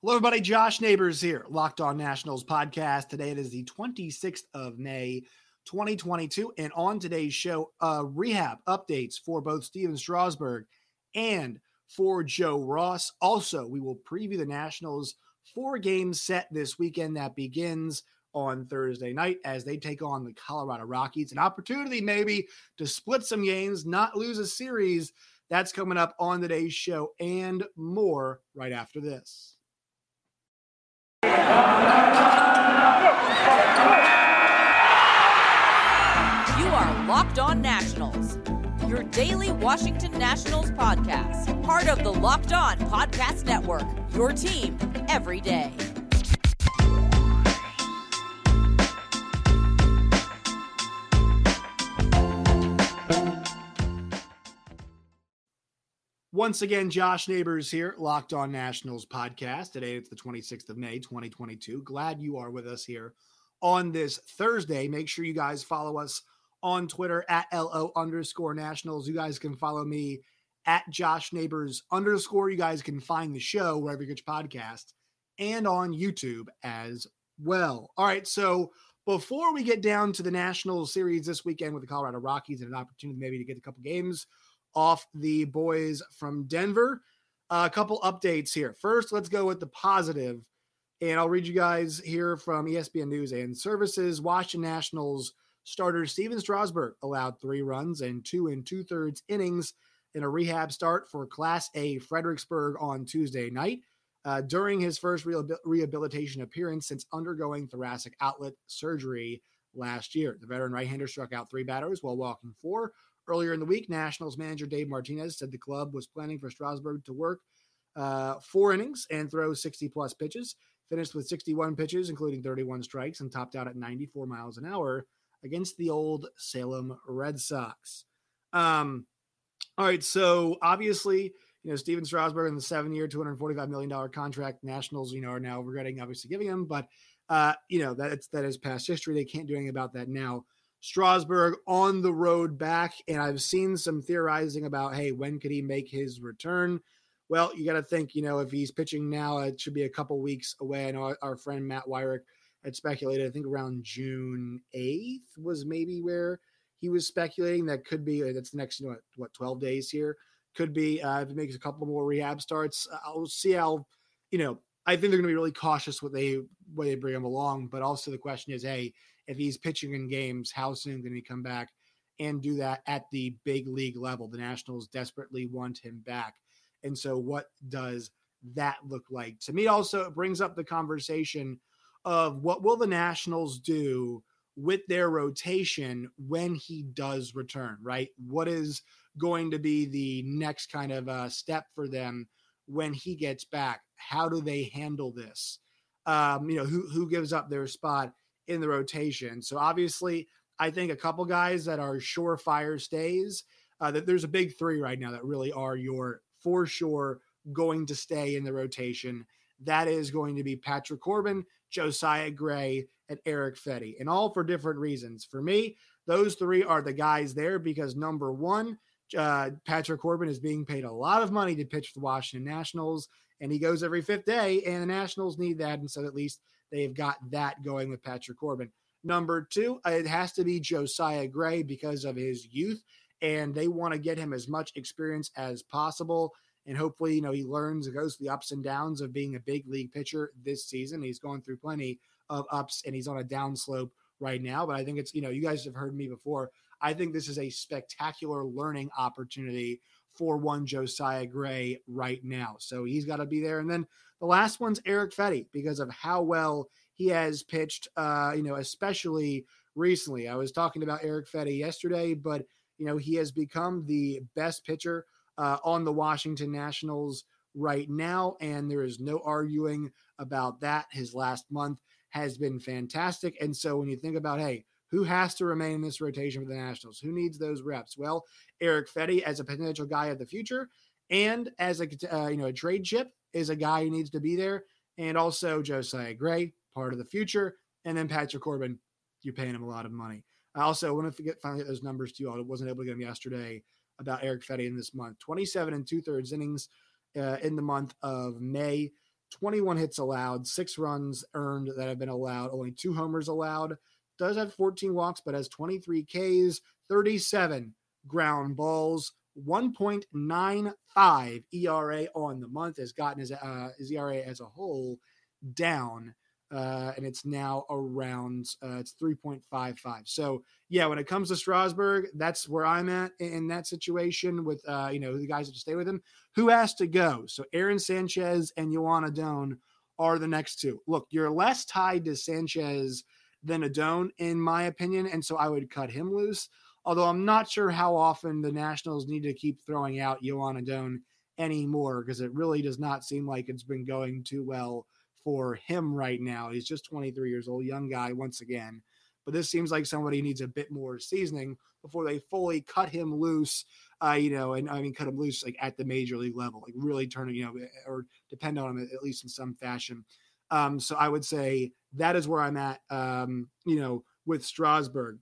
Hello, everybody. Josh Neighbors here, Locked On Nationals podcast. Today it is the 26th of May, 2022. And on today's show, uh, rehab updates for both Stephen Strasburg and for Joe Ross. Also, we will preview the Nationals four game set this weekend that begins on Thursday night as they take on the Colorado Rockies. An opportunity maybe to split some games, not lose a series. That's coming up on today's show and more right after this. You are Locked On Nationals, your daily Washington Nationals podcast, part of the Locked On Podcast Network, your team every day. Once again, Josh Neighbors here, Locked On Nationals podcast. Today it's the 26th of May, 2022. Glad you are with us here on this Thursday. Make sure you guys follow us on Twitter at LO underscore nationals. You guys can follow me at Josh Neighbors underscore. You guys can find the show wherever you get your podcast and on YouTube as well. All right. So before we get down to the National Series this weekend with the Colorado Rockies and an opportunity maybe to get a couple games off the boys from Denver. Uh, a couple updates here. First, let's go with the positive, and I'll read you guys here from ESPN News and Services. Washington Nationals starter Stephen Strasburg allowed three runs and two and two thirds innings in a rehab start for Class A Fredericksburg on Tuesday night. Uh, during his first rehabilitation appearance since undergoing thoracic outlet surgery last year. The veteran right hander struck out three batters while walking four, Earlier in the week, Nationals manager Dave Martinez said the club was planning for Strasburg to work uh, four innings and throw 60 plus pitches. Finished with 61 pitches, including 31 strikes, and topped out at 94 miles an hour against the old Salem Red Sox. Um, all right, so obviously, you know, Stephen Strasburg in the seven-year, $245 million contract, Nationals, you know, are now regretting obviously giving him, but uh, you know, that's that is past history. They can't do anything about that now. Strasburg on the road back. And I've seen some theorizing about, hey, when could he make his return? Well, you got to think, you know, if he's pitching now, it should be a couple weeks away. I know our, friend Matt Weyrich had speculated, I think around June 8th was maybe where he was speculating. That could be, that's the next, you know, what, what 12 days here. Could be, uh, if he makes a couple more rehab starts, I'll see how, you know, I think they're going to be really cautious what they, when they bring him along. But also the question is, hey, if he's pitching in games, how soon can he come back and do that at the big league level? The Nationals desperately want him back. And so, what does that look like? To me, also, it brings up the conversation of what will the Nationals do with their rotation when he does return, right? What is going to be the next kind of uh, step for them when he gets back? How do they handle this? Um, you know, who who gives up their spot in the rotation. So obviously, I think a couple guys that are surefire stays. Uh, that there's a big three right now that really are your for sure going to stay in the rotation. That is going to be Patrick Corbin, Josiah Gray, and Eric Fedde, and all for different reasons. For me, those three are the guys there because number one, uh, Patrick Corbin is being paid a lot of money to pitch for the Washington Nationals, and he goes every fifth day, and the Nationals need that, and so at least They've got that going with Patrick Corbin. Number two, it has to be Josiah Gray because of his youth, and they want to get him as much experience as possible. And hopefully, you know, he learns and goes through the ups and downs of being a big league pitcher this season. He's going through plenty of ups and he's on a downslope right now. But I think it's, you know, you guys have heard me before. I think this is a spectacular learning opportunity for one Josiah Gray right now. So he's got to be there. And then the last one's Eric Fedde because of how well he has pitched, uh, you know, especially recently. I was talking about Eric Fedde yesterday, but, you know, he has become the best pitcher uh, on the Washington Nationals right now. And there is no arguing about that. His last month has been fantastic. And so when you think about, hey, who has to remain in this rotation for the Nationals? Who needs those reps? Well, Eric Fedde as a potential guy of the future and as a uh, you know a trade chip is a guy who needs to be there, and also Josiah Gray, part of the future, and then Patrick Corbin, you're paying him a lot of money. I also want to get finally get those numbers to you. I wasn't able to get them yesterday about Eric Fedde in this month. 27 and two thirds innings uh, in the month of May. 21 hits allowed, six runs earned that have been allowed, only two homers allowed. Does have 14 walks, but has 23 Ks, 37 ground balls, 1.95 ERA on the month. Has gotten his, uh, his ERA as a whole down uh, and it's now around uh, it's 3.55. So yeah, when it comes to Strasburg, that's where I'm at in that situation with uh, you know the guys that stay with him. Who has to go? So Aaron Sanchez and Joan Adon are the next two. Look, you're less tied to Sanchez than Adon, in my opinion, and so I would cut him loose. Although I'm not sure how often the Nationals need to keep throwing out Joan Adon anymore because it really does not seem like it's been going too well for him right now. He's just 23 years old, young guy once again. But this seems like somebody needs a bit more seasoning before they fully cut him loose. Uh, you know, and I mean, cut him loose like at the major league level, like really turning, you know, eh, or depend on him at least in some fashion. Um, so I would say that is where I'm at, um, you know, with Strasburg.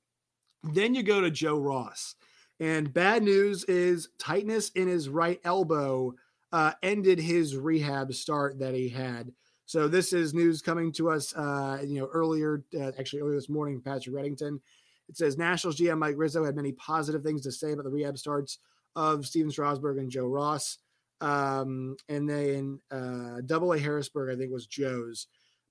Then you go to Joe Ross. And bad news is tightness in his right elbow uh, ended his rehab start that he had. So this is news coming to us, uh, you know, earlier, uh, actually earlier this morning, Patrick Reddington. It says Nationals GM Mike Rizzo had many positive things to say about the rehab starts of Stephen Strasburg and Joe Ross. Um, and then uh, Double A Harrisburg, I think, was Joe's.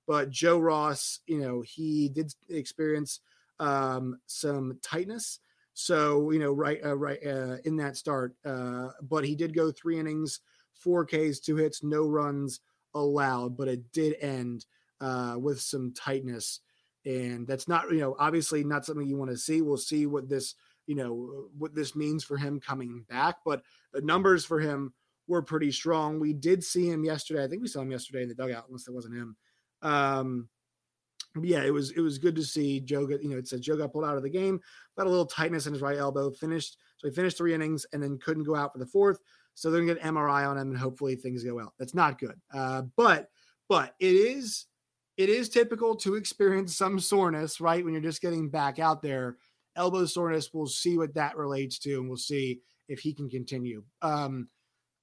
But Joe Ross, you know, he did experience um, some tightness. So, you know, right, uh, right uh, in that start, uh, but he did go three innings, four Ks, two hits, no runs, allowed, but it did end uh, with some tightness. And that's not, you know, obviously not something you want to see. We'll see what this, you know, what this means for him coming back. But the numbers for him were pretty strong. We did see him yesterday. I think we saw him yesterday in the dugout, unless that wasn't him. Um, yeah, it was it was good to see Joe get, you know, it said Joe got pulled out of the game, got a little tightness in his right elbow, finished. So he finished three innings and then couldn't go out for the fourth. So they're gonna get MRI on him, and hopefully things go well. That's not good. Uh, but but it is it is typical to experience some soreness, right? When you're just getting back out there, elbow soreness. We'll see what that relates to, and we'll see if he can continue. Um,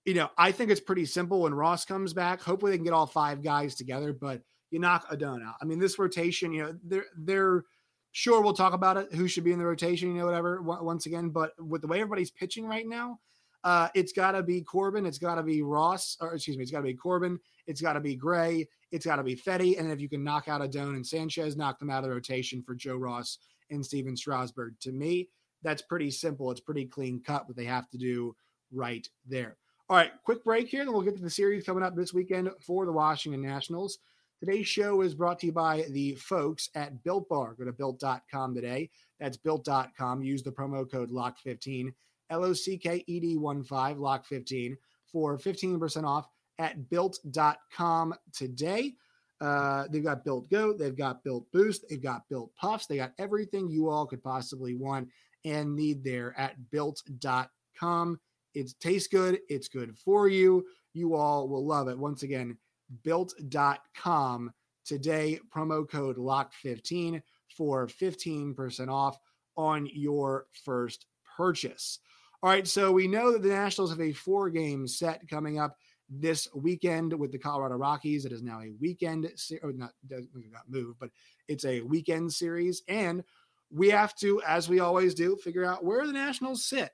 you know, I think it's pretty simple when Ross comes back. Hopefully, they can get all five guys together, but you knock Adon out. I mean, this rotation, you know, they're they're sure we'll talk about it. Who should be in the rotation, you know, whatever. Once again, but with the way everybody's pitching right now, uh, it's got to be Corbin. It's got to be Ross, or excuse me, it's got to be Corbin. It's got to be Gray. It's got to be Fedde. And if you can knock out Adon and Sanchez, knock them out of the rotation for Joe Ross and Stephen Strasburg. To me, that's pretty simple. It's pretty clean cut what they have to do right there. All right, quick break here, then we'll get to the series coming up this weekend for the Washington Nationals. Today's show is brought to you by the folks at Built Bar. Go to built.com today. That's built.com. Use the promo code LOCK15 L O C K E D 1 5, lock 15 for 15% off at built.com today. Uh, they've got Built Goat, they've got Built Boost, they've got Built Puffs, they got everything you all could possibly want and need there at built.com. It tastes good, it's good for you. You all will love it. Once again, built.com today, promo code LOCK15 for 15% off on your first purchase. All right, so we know that the Nationals have a four game set coming up this weekend with the Colorado Rockies. It is now a weekend, or not, got moved, but it's a weekend series. And we have to, as we always do, figure out where the Nationals sit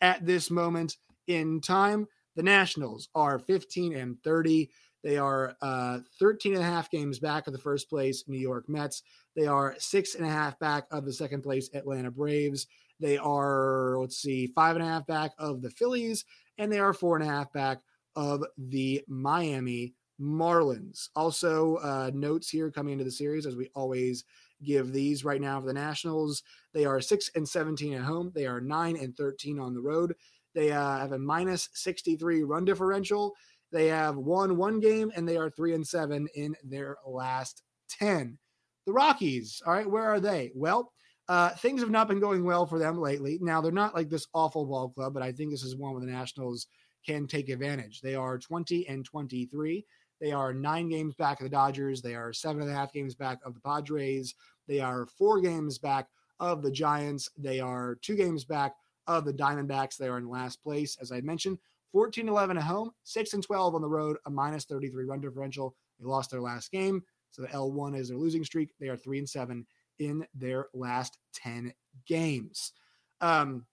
at this moment in time. The Nationals are 15 and 30. They are uh, 13 and a half games back of the first place New York Mets. They are six and a half back of the second place Atlanta Braves. They are, let's see, five and a half back of the Phillies, and they are four and a half back of the Miami Marlins. Also, uh, notes here coming into the series, as we always give these right now for the Nationals. They are 6 and 17 at home, they are 9 and 13 on the road. They uh, have a minus 63 run differential. They have won one game and they are 3 and 7 in their last 10. The Rockies, all right, where are they? Well, uh, things have not been going well for them lately. Now, they're not like this awful ball club, but I think this is one where the Nationals can take advantage. They are 20 and 23. They are nine games back of the Dodgers. They are seven and a half games back of the Padres. They are four games back of the Giants. They are two games back of the Diamondbacks. They are in last place, as I mentioned, 14 11 at home, 6 and 12 on the road, a minus 33 run differential. They lost their last game. So the L1 is their losing streak. They are 3 and 7 in their last 10 games. Um,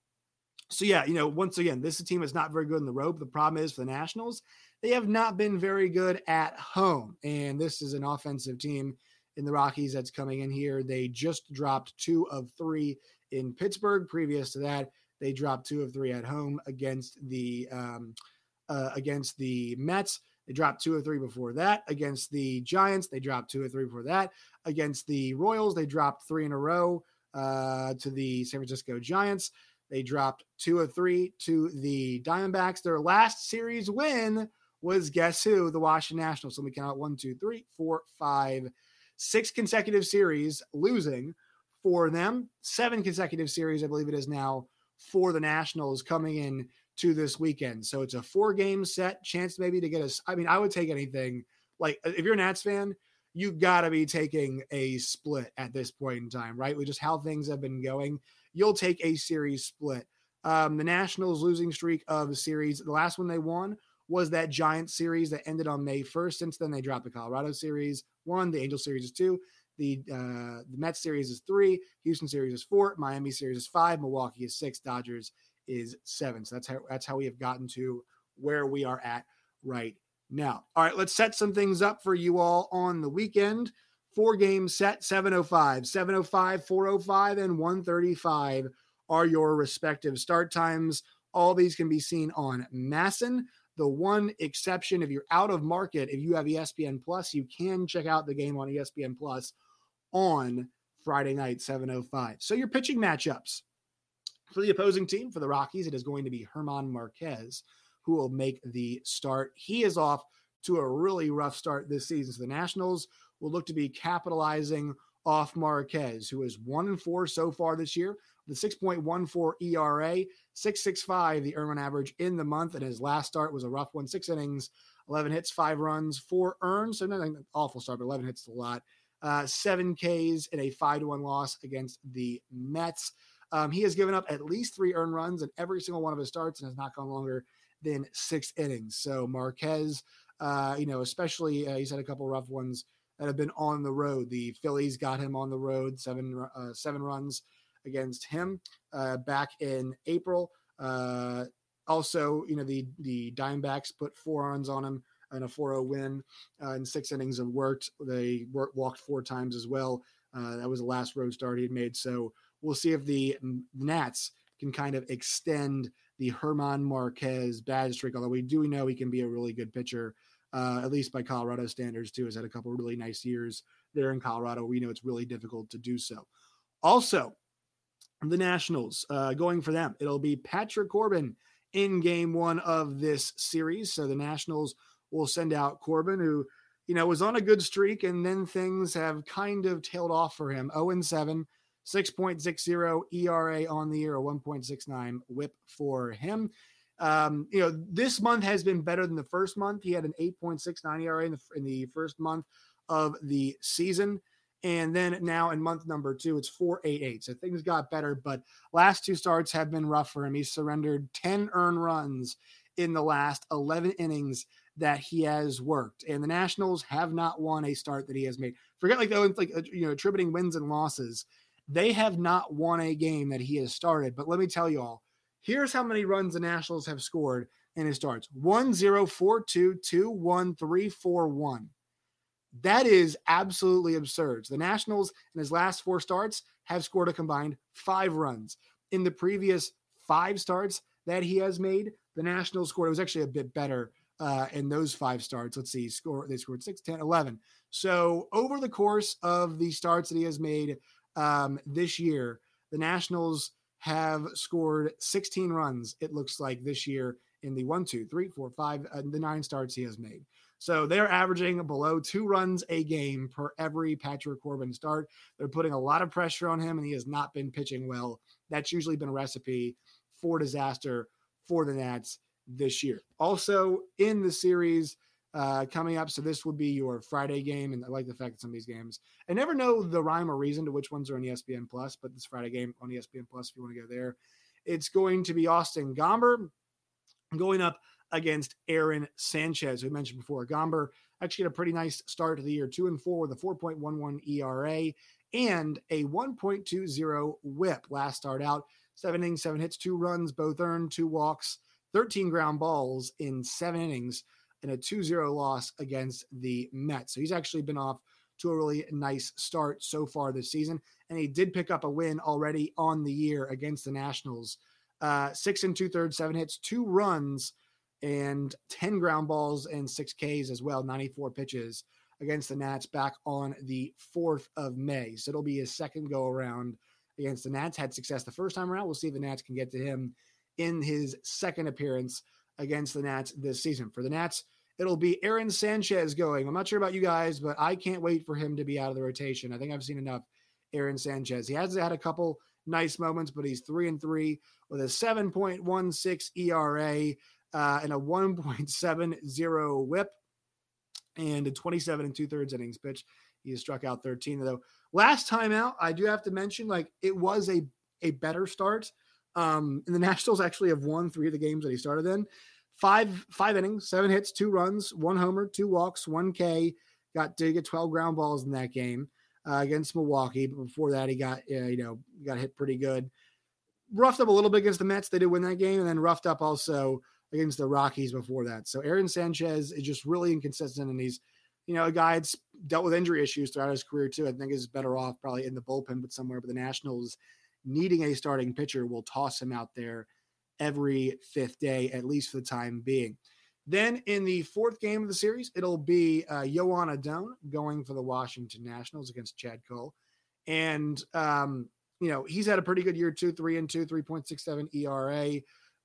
so yeah, you know, once again, this team is not very good in the road. The problem is for the Nationals, they have not been very good at home. And this is an offensive team in the Rockies that's coming in here. They just dropped two of three in Pittsburgh. Previous to that, they dropped two of three at home against the um, uh, against the Mets. They dropped two or three before that against the Giants. They dropped two or three before that against the Royals. They dropped three in a row uh, to the San Francisco Giants. They dropped two or three to the Diamondbacks. Their last series win was guess who? The Washington Nationals. So we count one, two, three, four, five, six consecutive series losing for them. Seven consecutive series, I believe it is now, for the Nationals coming in to this weekend. So it's a four game set chance maybe to get us. I mean, I would take anything. Like if you're a Nats fan, you've got to be taking a split at this point in time, right? With just how things have been going, you'll take a series split. Um, the Nationals losing streak of series, the last one they won was that Giant series that ended on May 1st. Since then, they dropped the Colorado series one, the Angel series is two, the uh, the Mets series is three, Houston series is four, Miami series is five, Milwaukee is six, Dodgers is seven. So that's how that's how we have gotten to where we are at right now. All right, let's set some things up for you all on the weekend. Four games set 705, 705, 405, and 135 are your respective start times. All these can be seen on MASN. The one exception, if you're out of market, if you have ESPN Plus, you can check out the game on ESPN Plus on Friday night, 705. So your pitching matchups. For the opposing team, for the Rockies, it is going to be German Marquez who will make the start. He is off to a really rough start this season. So the Nationals will look to be capitalizing off Marquez, who is one and four so far this year, the 6.14 ERA, 6.65 the earned average in the month. And his last start was a rough one, six innings, 11 hits, five runs, four earned. So nothing awful start, but 11 hits a lot. Uh, seven Ks in a five to one loss against the Mets. Um, he has given up at least three earned runs in every single one of his starts and has not gone longer than six innings. So Marquez, uh, you know, especially uh, he's had a couple rough ones that have been on the road. The Phillies got him on the road, seven uh, seven runs against him uh, back in April. Uh, also, you know, the the Diamondbacks put four runs on him and a 4-0 win uh, in six innings of worked. They worked, walked four times as well. that was the last road start he had made. So we'll see if the Nats can kind of extend the German Marquez bad streak, although we do know he can be a really good pitcher, uh, at least by Colorado standards, too. Has had a couple really nice years there in Colorado. We know it's really difficult to do so. Also, the Nationals uh, going for them. It'll be Patrick Corbin in game one of this series. So the Nationals will send out Corbin, who, you know, was on a good streak, and then things have kind of tailed off for him. 0 and 7 6.60 ERA on the year, a 1.69 whip for him. Um, you know, this month has been better than the first month. He had an 8.69 ERA in the, in the first month of the season. And then now in month number two, it's 488. So things got better, but last two starts have been rough for him. He surrendered 10 earned runs in the last 11 innings that he has worked. And the Nationals have not won a start that he has made. Forget like, like uh, you know, attributing wins and losses they have not won a game that he has started. But let me tell you all here's how many runs the Nationals have scored in his starts 1 0 4 2 2 1 3 4 1. That is absolutely absurd. The Nationals in his last four starts have scored a combined five runs. In the previous five starts that he has made, the Nationals scored, it was actually a bit better uh, in those five starts. Let's see, score they scored 6, 10, 11. So over the course of the starts that he has made, um, this year, the Nationals have scored 16 runs, it looks like this year in the one, two, three, four, five, uh, the nine starts he has made. So they're averaging below two runs a game per every Patrick Corbin start. They're putting a lot of pressure on him, and he has not been pitching well. That's usually been a recipe for disaster for the Nats this year. Also in the series, uh, coming up. So this would be your Friday game, and I like the fact that some of these games. I never know the rhyme or reason to which ones are on ESPN Plus, but this Friday game on ESPN Plus, if you want to go there, it's going to be Austin Gomber going up against Aaron Sanchez, who mentioned before. Gomber actually had a pretty nice start to the year, two and four with a 4.11 ERA and a 1.20 whip last start out. Seven innings, seven hits, two runs, both earned, two walks, 13 ground balls in seven innings, and a 2 0 loss against the Mets. So he's actually been off to a really nice start so far this season. And he did pick up a win already on the year against the Nationals. Uh, six and two thirds, seven hits, two runs, and 10 ground balls and six Ks as well, 94 pitches against the Nats back on the 4th of May. So it'll be his second go around against the Nats. Had success the first time around. We'll see if the Nats can get to him in his second appearance against the Nats this season. For the Nats, it'll be Aaron Sanchez going. I'm not sure about you guys, but I can't wait for him to be out of the rotation. I think I've seen enough Aaron Sanchez. He has had a couple nice moments, but he's three and three with a 7.16 ERA uh, and a 1.70 whip and a 27 and two thirds innings pitch. He has struck out 13 though. Last time out, I do have to mention like it was a a better start. Um, and the Nationals actually have won three of the games that he started in. Five five innings, seven hits, two runs, one homer, two walks, one K. Got to get 12 ground balls in that game uh, against Milwaukee. But before that, he got uh, you know got hit pretty good. Roughed up a little bit against the Mets. They did win that game, and then roughed up also against the Rockies before that. So Aaron Sanchez is just really inconsistent, and he's, you know, a guy that's dealt with injury issues throughout his career too. I think is better off probably in the bullpen, but somewhere. But the Nationals needing a starting pitcher will toss him out there every fifth day, at least for the time being. Then in the fourth game of the series, it'll be uh, Joan Adon going for the Washington Nationals against Chad Kuhl. And, um, you know, he's had a pretty good year two, three and two, 3.67 ERA,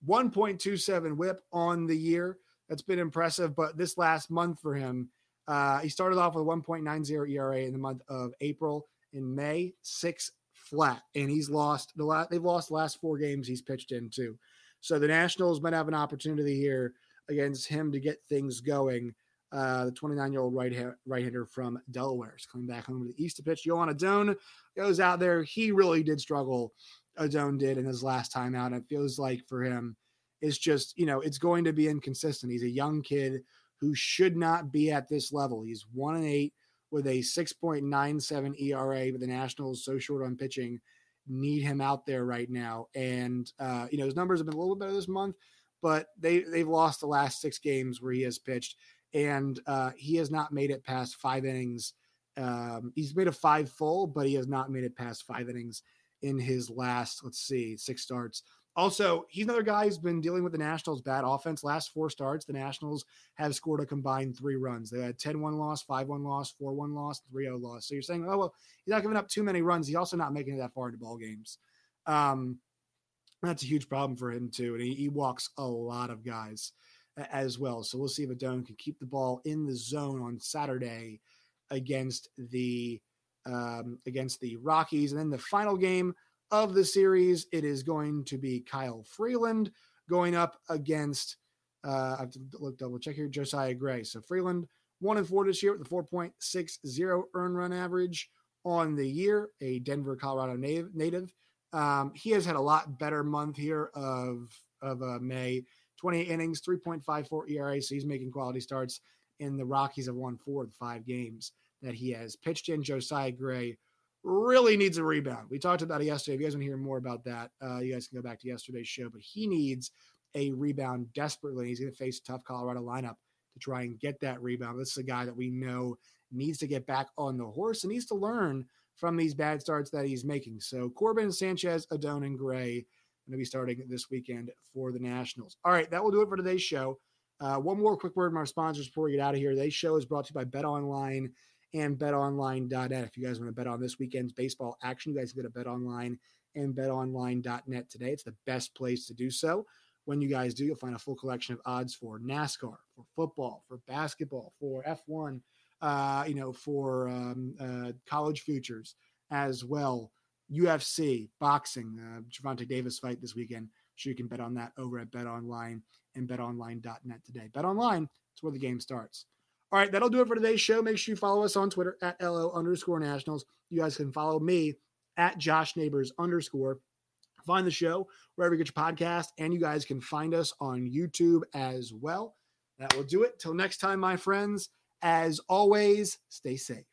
1.27 whip on the year. That's been impressive. But this last month for him, uh, he started off with 1.90 ERA in the month of April. In May, six flat, and he's lost the last. They've lost the last four games he's pitched in too. So the Nationals might have an opportunity here against him to get things going. Uh, the 29 year old right right hander from Delaware is coming back home to the East to pitch. Joan Adon goes out there. He really did struggle Adon did in his last time out. It feels like for him, it's just, you know, it's going to be inconsistent. He's a young kid who should not be at this level. He's one and eight with a 6.97 ERA, but the Nationals so short on pitching need him out there right now. And uh, you know, his numbers have been a little better this month, but they they've lost the last six games where he has pitched, and uh, he has not made it past five innings. Um, he's made a five full, but he has not made it past five innings in his last, let's see, six starts. Also, he's another guy who's been dealing with the Nationals' bad offense. Last four starts, the Nationals have scored a combined three runs. They had 10 1 loss, 5 1 loss, 4 1 loss, 3 0 loss. So you're saying, oh, well, he's not giving up too many runs. He's also not making it that far into ball games. Um, that's a huge problem for him, too. And he, he walks a lot of guys as well. So we'll see if Adon can keep the ball in the zone on Saturday against the um, against the Rockies. And then the final game of the series, it is going to be Kyle Freeland going up against, uh, I have to look double check here, Josiah Gray. So Freeland, one and four this year with a 4.60 earn run average on the year, a Denver, Colorado native. Um, he has had a lot better month here of, of uh, May. 28 innings, 3.54 ERA. So he's making quality starts. And the Rockies have won four of the five games that he has pitched in. Josiah Gray really needs a rebound. We talked about it yesterday. If you guys want to hear more about that, uh, you guys can go back to yesterday's show. But he needs a rebound desperately. He's going to face a tough Colorado lineup to try and get that rebound. This is a guy that we know needs to get back on the horse and needs to learn from these bad starts that he's making. So Corbin, Sanchez, Adon, and Gray going to be starting this weekend for the Nationals. All right, that will do it for today's show. Uh, one more quick word from our sponsors before we get out of here. Today's show is brought to you by Bet Online and betonline.net. If you guys want to bet on this weekend's baseball action, you guys can go to betonline and betonline.net today. It's the best place to do so. When you guys do, you'll find a full collection of odds for NASCAR, for football, for basketball, for F1, uh, you know, for um, uh, college futures as well. UFC, boxing, uh, Gervonta Davis fight this weekend. Sure, you can bet on that over at BetOnline and BetOnline.net today. BetOnline, it's where the game starts. All right, that'll do it for today's show. Make sure you follow us on Twitter at LO underscore nationals. You guys can follow me at Josh Neighbors underscore. Find the show wherever you get your podcast, and you guys can find us on YouTube as well. That will do it. Till next time, my friends. As always, stay safe.